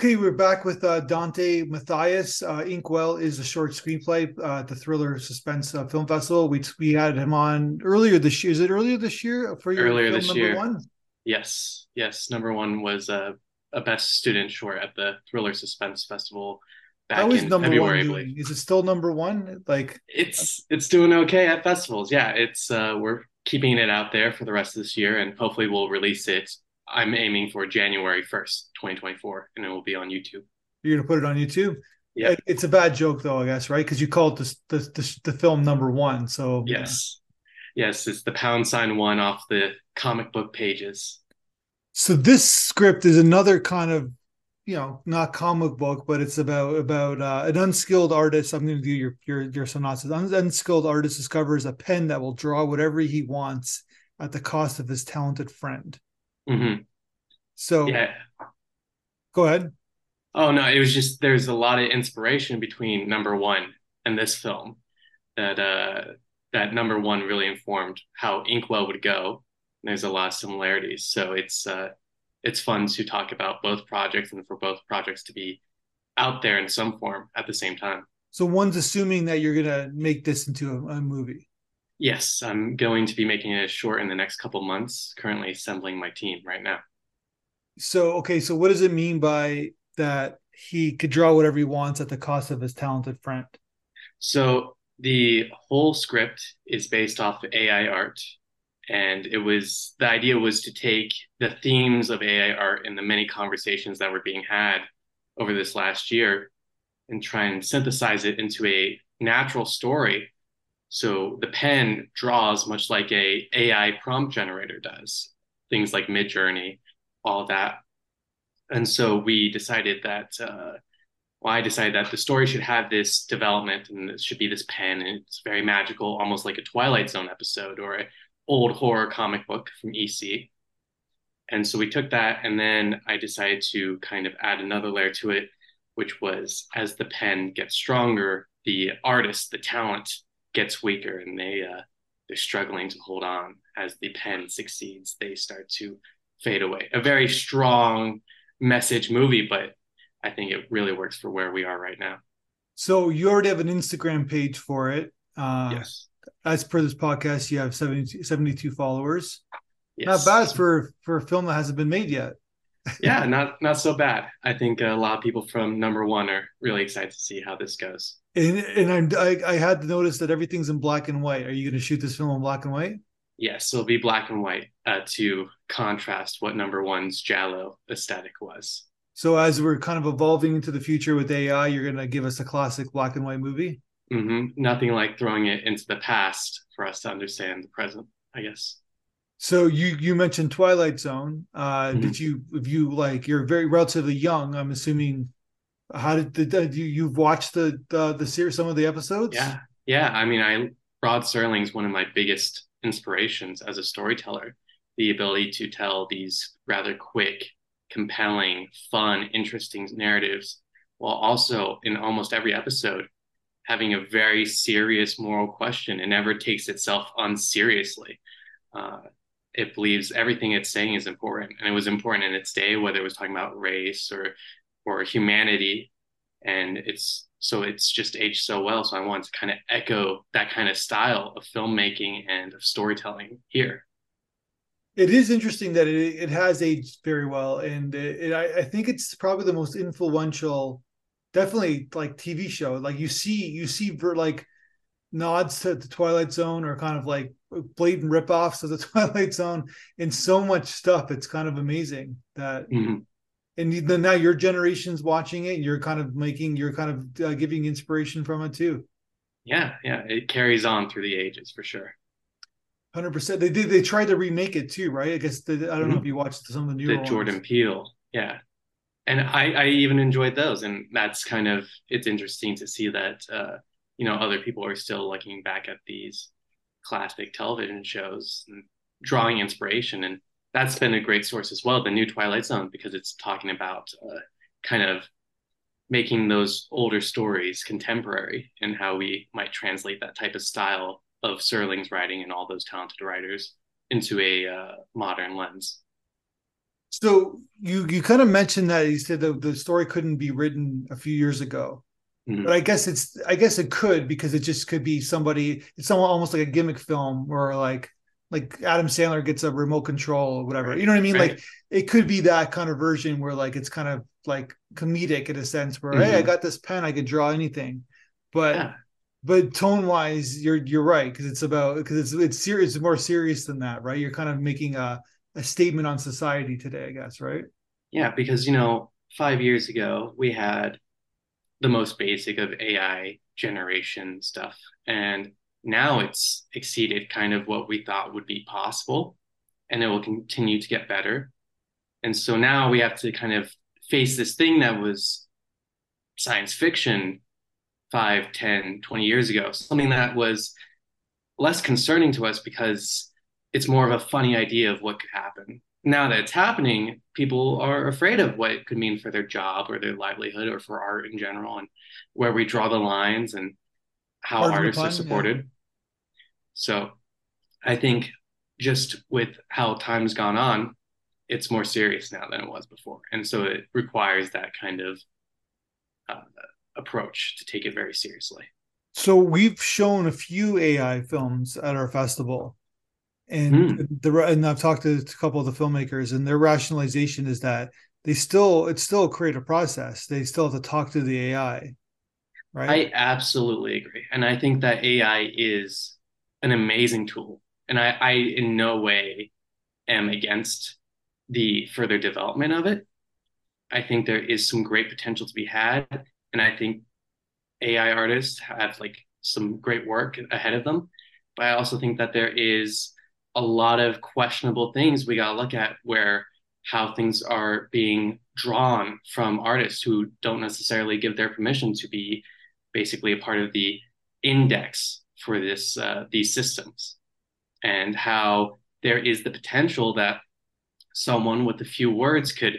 Okay, we're back with uh, Dante Mathias. Uh, Inkwell is a short screenplay uh, at the Thriller Suspense uh, Film Festival. We we had him on earlier this year. Is it earlier this year for your earlier this number year? one? Yes, yes. Number one was a, a best student short at the Thriller Suspense Festival back How is in number February. One doing? Is it still number one? Like, It's it's doing okay at festivals. Yeah, it's uh, we're keeping it out there for the rest of this year, and hopefully we'll release it. I'm aiming for January first, 2024, and it will be on YouTube. you're gonna put it on YouTube? Yeah. It's a bad joke though, I guess, right? Because you called this the, the the film number one. So Yes, yes. It's the pound sign one off the comic book pages. So this script is another kind of, you know, not comic book, but it's about about uh, an unskilled artist. I'm going to do your your your synopsis. An unskilled artist discovers a pen that will draw whatever he wants at the cost of his talented friend. Hmm So Yeah. go ahead. Oh no, it was just there's a lot of inspiration between number one and this film that uh that number one really informed how Inkwell would go. There's a lot of similarities. So it's uh it's fun to talk about both projects and for both projects to be out there in some form at the same time. So one's assuming that you're going to make this into a, a movie. Yes, I'm going to be making it short in the next couple months, currently assembling my team right now. So okay, so what does it mean by that he could draw whatever he wants at the cost of his talented friend? So the whole script is based off of AI art. And it was the idea was to take the themes of AI art and the many conversations that were being had over this last year and try and synthesize it into a natural story. So the pen draws much like a AI prompt generator does, things like Midjourney, all that. And so we decided that uh, well, I decided that the story should have this development and it should be this pen, and it's very magical, almost like a Twilight Zone episode or an old horror comic book from EC. And so we took that, and then I decided to kind of add another layer to it, which was as the pen gets stronger, the artist, the talent gets weaker, and they uh, they're struggling to hold on. As the pen succeeds, they start to fade away. A very strong message movie, but I think it really works for where we are right now. So you already have an Instagram page for it. Uh, yes. as per this podcast, you have 70, 72 followers. Yes. Not bad for for a film that hasn't been made yet. yeah, not not so bad. I think a lot of people from number one are really excited to see how this goes. And and I'm, I I had to notice that everything's in black and white. Are you going to shoot this film in black and white? Yes, it'll be black and white uh, to contrast what number one's giallo aesthetic was. So as we're kind of evolving into the future with AI, you're going to give us a classic black and white movie. hmm Nothing like throwing it into the past for us to understand the present. I guess. So you you mentioned Twilight Zone. Uh, Mhm. Did you if you like you're very relatively young? I'm assuming. How did, you you've watched the the the series some of the episodes? Yeah, yeah. I mean, I Rod Serling's one of my biggest inspirations as a storyteller. The ability to tell these rather quick, compelling, fun, interesting narratives, while also in almost every episode having a very serious moral question. It never takes itself unseriously. Uh, it believes everything it's saying is important, and it was important in its day, whether it was talking about race or or humanity and it's so it's just aged so well so i want to kind of echo that kind of style of filmmaking and of storytelling here It is interesting that it, it has aged very well, and it, it, I, I think it's probably the most influential, definitely like TV show. Like you see, you see like nods to the Twilight Zone or kind of like blatant ripoffs of the Twilight Zone in so much stuff. It's kind of amazing that, Mhm. And then now your generation's watching it. You're kind of making, you're kind of uh, giving inspiration from it too. yeah yeah it carries on through the ages for sure Hundred percent. They did. They tried to remake it too, right? I guess the, I don't know Mhm. if you watched some of the new the newer jordan peele yeah and i i even enjoyed those and that's kind of it's interesting to see that uh you know other people are still looking back at these classic television shows and drawing inspiration and that's been a great source as well the new twilight zone because it's talking about uh, kind of making those older stories contemporary and how we might translate that type of style of Serling's writing and all those talented writers into a uh, modern lens. So you you kind of mentioned that you said the, the story couldn't be written a few years ago. Mm-hmm. But I guess it's I guess it could because it just could be somebody it's almost like a gimmick film or like like Adam Sandler gets a remote control or whatever. You know what I mean? Right. Like it could be that kind of version where like it's kind of like comedic in a sense where mm-hmm. hey, I mm-hmm. got this pen, I could draw anything. But yeah. but tone wise, you're you're right because it's about because it's it's serious, it's more serious than that, right? You're kind of making a a statement on society today, I guess, right? Yeah, because you know, five years ago we had the most basic of AI generation stuff, and now it's exceeded kind of what we thought would be possible, and it will continue to get better. And so now we have to kind of face this thing that was science fiction 5 10 20 years ago something that was less concerning to us because it's more of a funny idea of what could happen now that it's happening people are afraid of what it could mean for their job or their livelihood or for art in general and where we draw the lines and how Pardon artists are supported yeah. so i think just with how time's gone on it's more serious now than it was before and so it requires that kind of uh, approach to take it very seriously. So we've shown a few AI films at our festival, and mm. the and I've talked to a couple of the filmmakers, and their rationalization is that they still it's still a creative process. They still have to talk to the AI. Right. I absolutely agree, and I think that AI is an amazing tool, and I, I in no way am against the further development of it. I think there is some great potential to be had, and I think AI artists have like some great work ahead of them. But I also think that there is a lot of questionable things we got to look at where how things are being drawn from artists who don't necessarily give their permission to be basically a part of the index for this uh, these systems and how there is the potential that someone with a few words could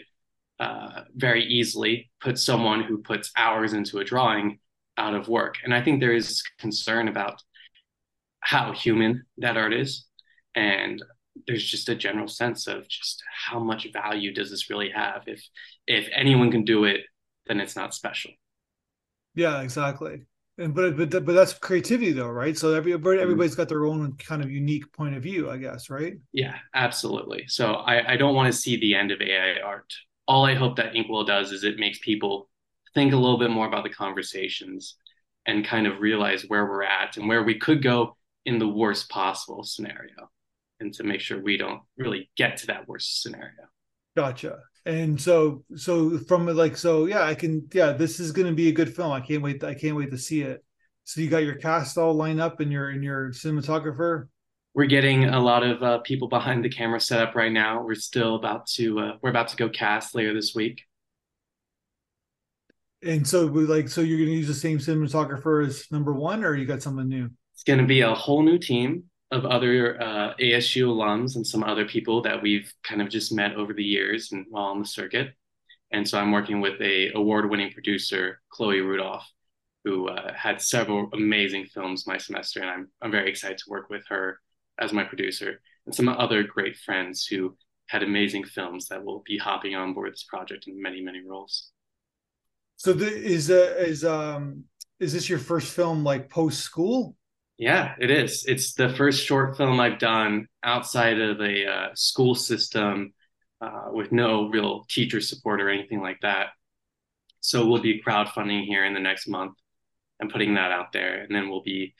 uh, very easily put someone who puts hours into a drawing out of work. And I think there is concern about how human that art is. And there's just a general sense of just how much value does this really have? If if anyone can do it, then it's not special. Yeah, exactly. And but but but that's creativity though, right? So every mm-hmm. everybody's got their own kind of unique point of view, I guess, right? Yeah, absolutely. So I, I don't want to see the end of AI art all I hope that Inkwell does is it makes people think a little bit more about the conversations and kind of realize where we're at and where we could go in the worst possible scenario and to make sure we don't really get to that worst scenario. Gotcha. And so so from like so yeah, I can yeah, this is gonna be a good film. I can't wait I can't wait to see it. So you got your cast all lined up and your and your cinematographer? we're getting a lot of uh, people behind the camera set up right now. We're still about to uh, we're about to go cast later this week. And so, we like, so you're going to use the same cinematographer as number one, or you got someone new? It's going to be a whole new team of other uh, ASU alums and some other people that we've kind of just met over the years and while on the circuit. And so I'm working with a award-winning producer, Chloe Rudolph, who uh, had several amazing films my semester, and I'm I'm very excited to work with her as my producer, and some other great friends who had amazing films that will be hopping on board this project in many, many roles. So the, is uh, is um is this your first film like post school? Yeah, it is. It's the first short film I've done outside of a uh, school system uh, with no real teacher support or anything like that. So we'll be crowdfunding here in the next month and putting that out there, and then we'll be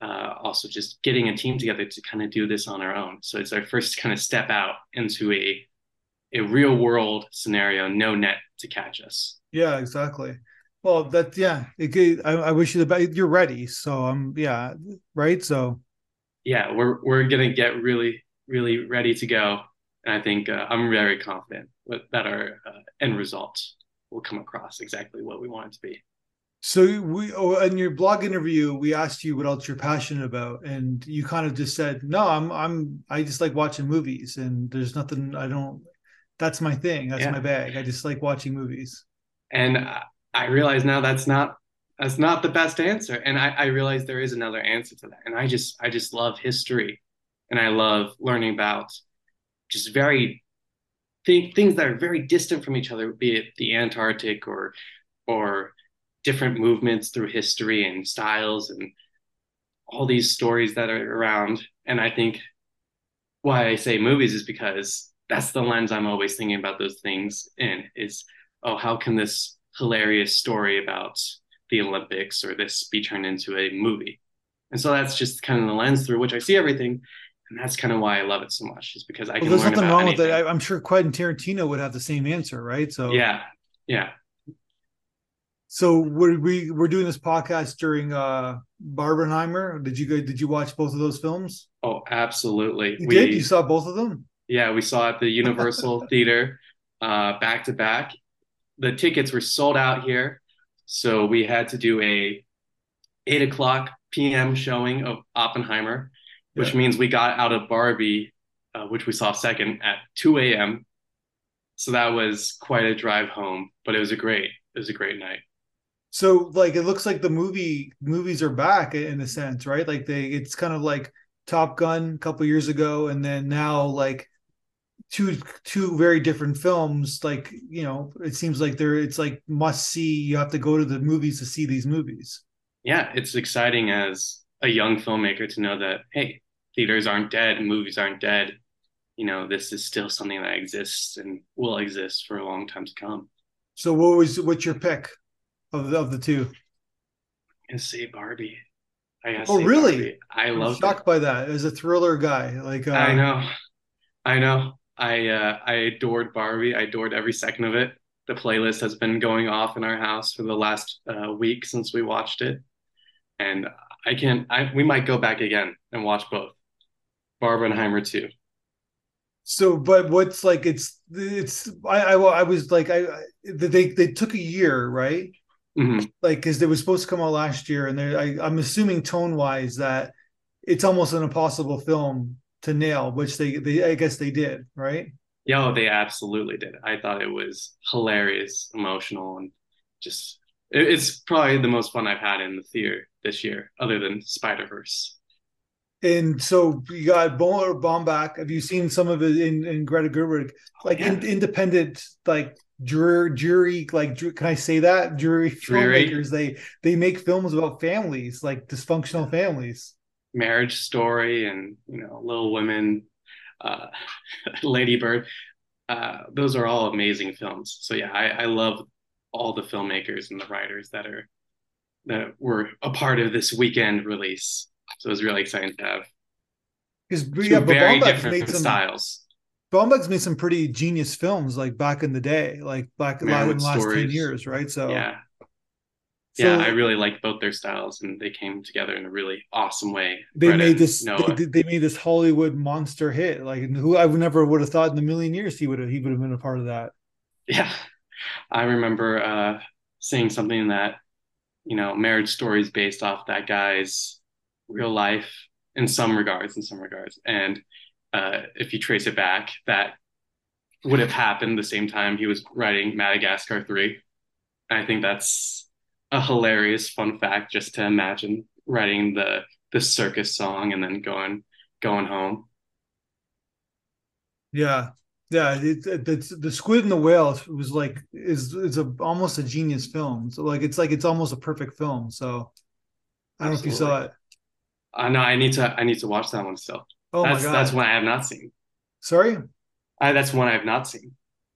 uh, also just getting a team together to kind of do this on our own. So it's our first kind of step out into a a real world scenario, no net to catch us. Yeah, exactly. Well, that yeah, it, I, I wish you the best. You're ready, so um, yeah, right. So yeah, we're we're gonna get really really ready to go, and I think uh, I'm very confident that our uh, end result will come across exactly what we want it to be. So we oh, in your blog interview, we asked you what else you're passionate about, and you kind of just said, "No, I'm I'm I just like watching movies, and there's nothing I don't. That's my thing. That's yeah. my bag. I just like watching movies." And I realize now that's not that's not the best answer, and I, I realize there is another answer to that. And I just I just love history, and I love learning about just very th- things that are very distant from each other, be it the Antarctic or or different movements through history and styles and all these stories that are around. And I think why I say movies is because that's the lens I'm always thinking about those things in is, oh, how can this hilarious story about the Olympics or this be turned into a movie? And so that's just kind of the lens through which I see everything. And that's kind of why I love it so much, is because I can. Well, there's nothing wrong anything. with it. I'm sure Quentin Tarantino would have the same answer, right? So yeah, yeah. So we're we we're doing this podcast during uh Barbenheimer. Did you go? Did you watch both of those films? Oh, absolutely. You we, did. You saw both of them? Yeah, we saw at the Universal Theater, uh, back to back. The tickets were sold out here, so we had to do a eight o'clock p.m. showing of Oppenheimer, which yeah. means we got out of Barbie, uh, which we saw second at two a.m. So that was quite a drive home, but it was a great it was a great night so like it looks like the movie movies are back in a sense right like they it's kind of like top gun a couple years ago and then now like two two very different films like you know it seems like they're it's like must see you have to go to the movies to see these movies yeah it's exciting as a young filmmaker to know that hey theaters aren't dead movies aren't dead you know this is still something that exists and will exist for a long time to come so what was what's your pick of the, of the two? I say Barbie. I oh, really? Barbie. I love. Shocked it. by that. As a thriller guy, like uh... I know, I know. I uh, I adored Barbie. I adored every second of it. The playlist has been going off in our house for the last uh, week since we watched it, and I can. I we might go back again and watch both. Barbenheimer too. So, but what's like? It's it's. I I, I was like I they they took a year, right? Mm-hmm. Like, because they were supposed to come out last year, and I, I'm assuming tone wise that it's almost an impossible film to nail, which they, they I guess they did, right? Yeah, oh, they absolutely did. I thought it was hilarious, emotional, and just it, it's probably the most fun I've had in the theater this year, other than Spider Verse. And so you got Baumbach. Have you seen some of it in, in Greta Gerwig? Oh, like yeah. in, independent, like jury, jury like can I say that jury filmmakers they they make films about families like dysfunctional families marriage story and you know little women uh lady bird uh those are all amazing films so yeah I, I love all the filmmakers and the writers that are that were a part of this weekend release so it was really exciting to have because yeah, very different some, styles Baumbach's made some pretty genius films like back in the day, like back in the last stories. 10 years, right? So yeah. So, yeah, I really like both their styles and they came together in a really awesome way. They made this they, they, made this Hollywood monster hit. Like who I never would have thought in a million years he would have he would have been a part of that. Yeah. I remember uh seeing something that, you know, marriage stories based off that guy's real life in some regards, in some regards. And uh, if you trace it back, that would have happened the same time he was writing Madagascar 3. I think that's a hilarious fun fact just to imagine writing the the circus song and then going going home. Yeah. Yeah, it, it, it's the Squid and the Whale was like is is a almost a genius film. So like it's like it's almost a perfect film. So I don't Absolutely. know if you saw it. Uh, know I need to I need to watch that one still. Oh that's, my god, that's one I have not seen. Sorry, I, that's one I have not seen.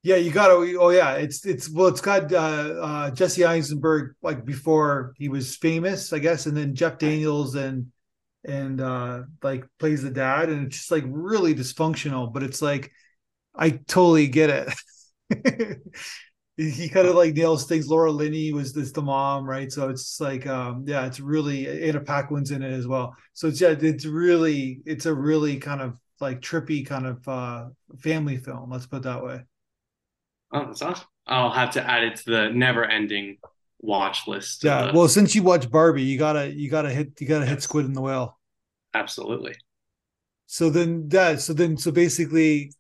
Yeah, you got to. Oh yeah, it's it's well, it's got uh, uh, Jesse Eisenberg like before he was famous, I guess, and then Jeff Daniels and and uh like plays the dad, and it's just like really dysfunctional. But it's like I totally get it. he kind of like nails things. Laura Linney was this the mom, right? So it's like, um, yeah, it's really Anna Paquin's in it as well. So it's yeah, it's really, it's a really kind of like trippy kind of uh family film. Let's put it that way. Oh, that's awesome. I'll have to add it to the never-ending watch list. Yeah. Well, since you watch Barbie, you gotta you gotta hit you gotta yes. hit Squid in the Whale. Absolutely. So then that so then so basically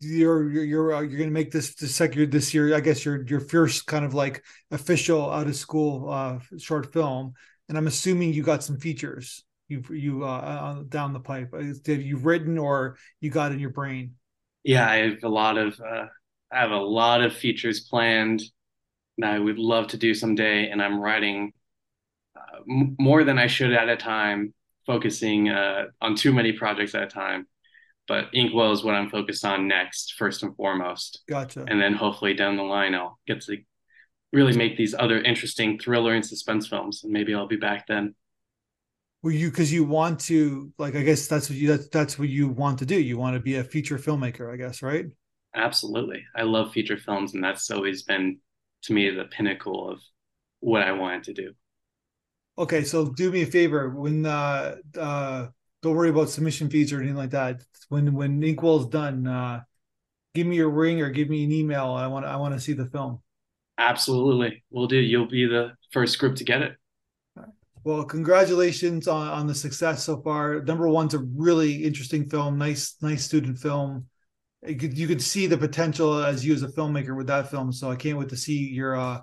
you're you're you're, uh, you're going to make this this second this year I guess your your first kind of like official out of school uh short film and I'm assuming you got some features you you uh, uh down the pipe uh, did you written or you got in your brain Yeah, I have a lot of uh, I have a lot of features planned that I would love to do someday, and I'm writing uh, m- more than I should at a time, focusing uh, on too many projects at a time. But Inkwell is what I'm focused on next, first and foremost. Gotcha. And then hopefully down the line, I'll get to really make these other interesting thriller and suspense films, and maybe I'll be back then. Well, you because you want to like I guess that's what you that's that's what you want to do. You want to be a feature filmmaker, I guess, right? Absolutely. I love feature films, and that's always been to me the pinnacle of what I wanted to do. Okay, so do me a favor when uh uh don't worry about submission fees or anything like that. When when Inkwell's done, uh give me your ring or give me an email. I want I want to see the film. Absolutely. We'll do. You'll be the first group to get it. Well, congratulations on, on the success so far. Number one's a really interesting film, nice, nice student film. You could, you could see the potential as you as a filmmaker with that film. So I can't wait to see your uh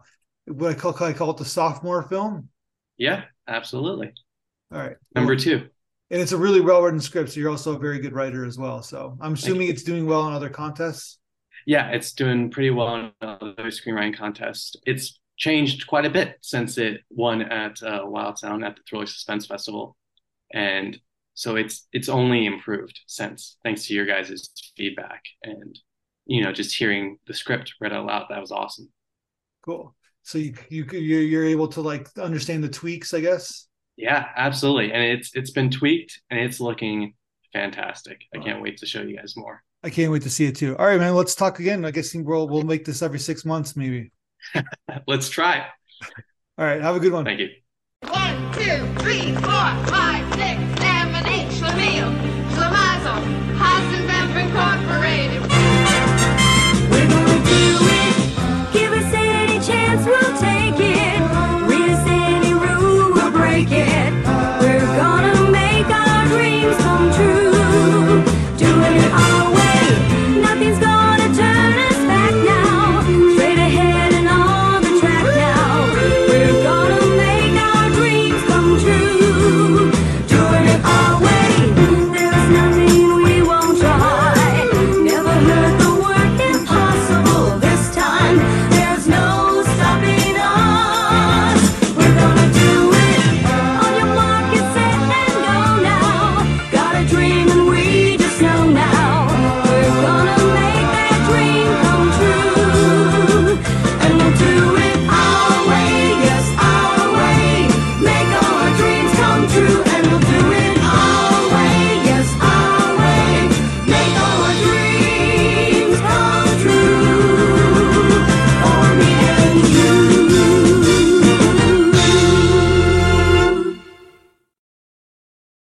what I call I call it the sophomore film. Yeah, absolutely. All right. Number two. And it's a really well written script. So you're also a very good writer as well. So I'm assuming it's doing well in other contests. Yeah, it's doing pretty well in other screenwriting contests. It's changed quite a bit since it won at uh, Wild Sound at the Thriller Suspense Festival, and so it's it's only improved since, thanks to your guys' feedback and you know just hearing the script read out loud. That was awesome. Cool. So you you you're able to like understand the tweaks, I guess. Yeah, absolutely, and it's it's been tweaked and it's looking fantastic. I can't wait to show you guys more. I can't wait to see it too. All right, man. Let's talk again. I guess we'll we'll make this every six months, maybe. Let's try. All right. Have a good one. Thank you. One, two, three, four, five.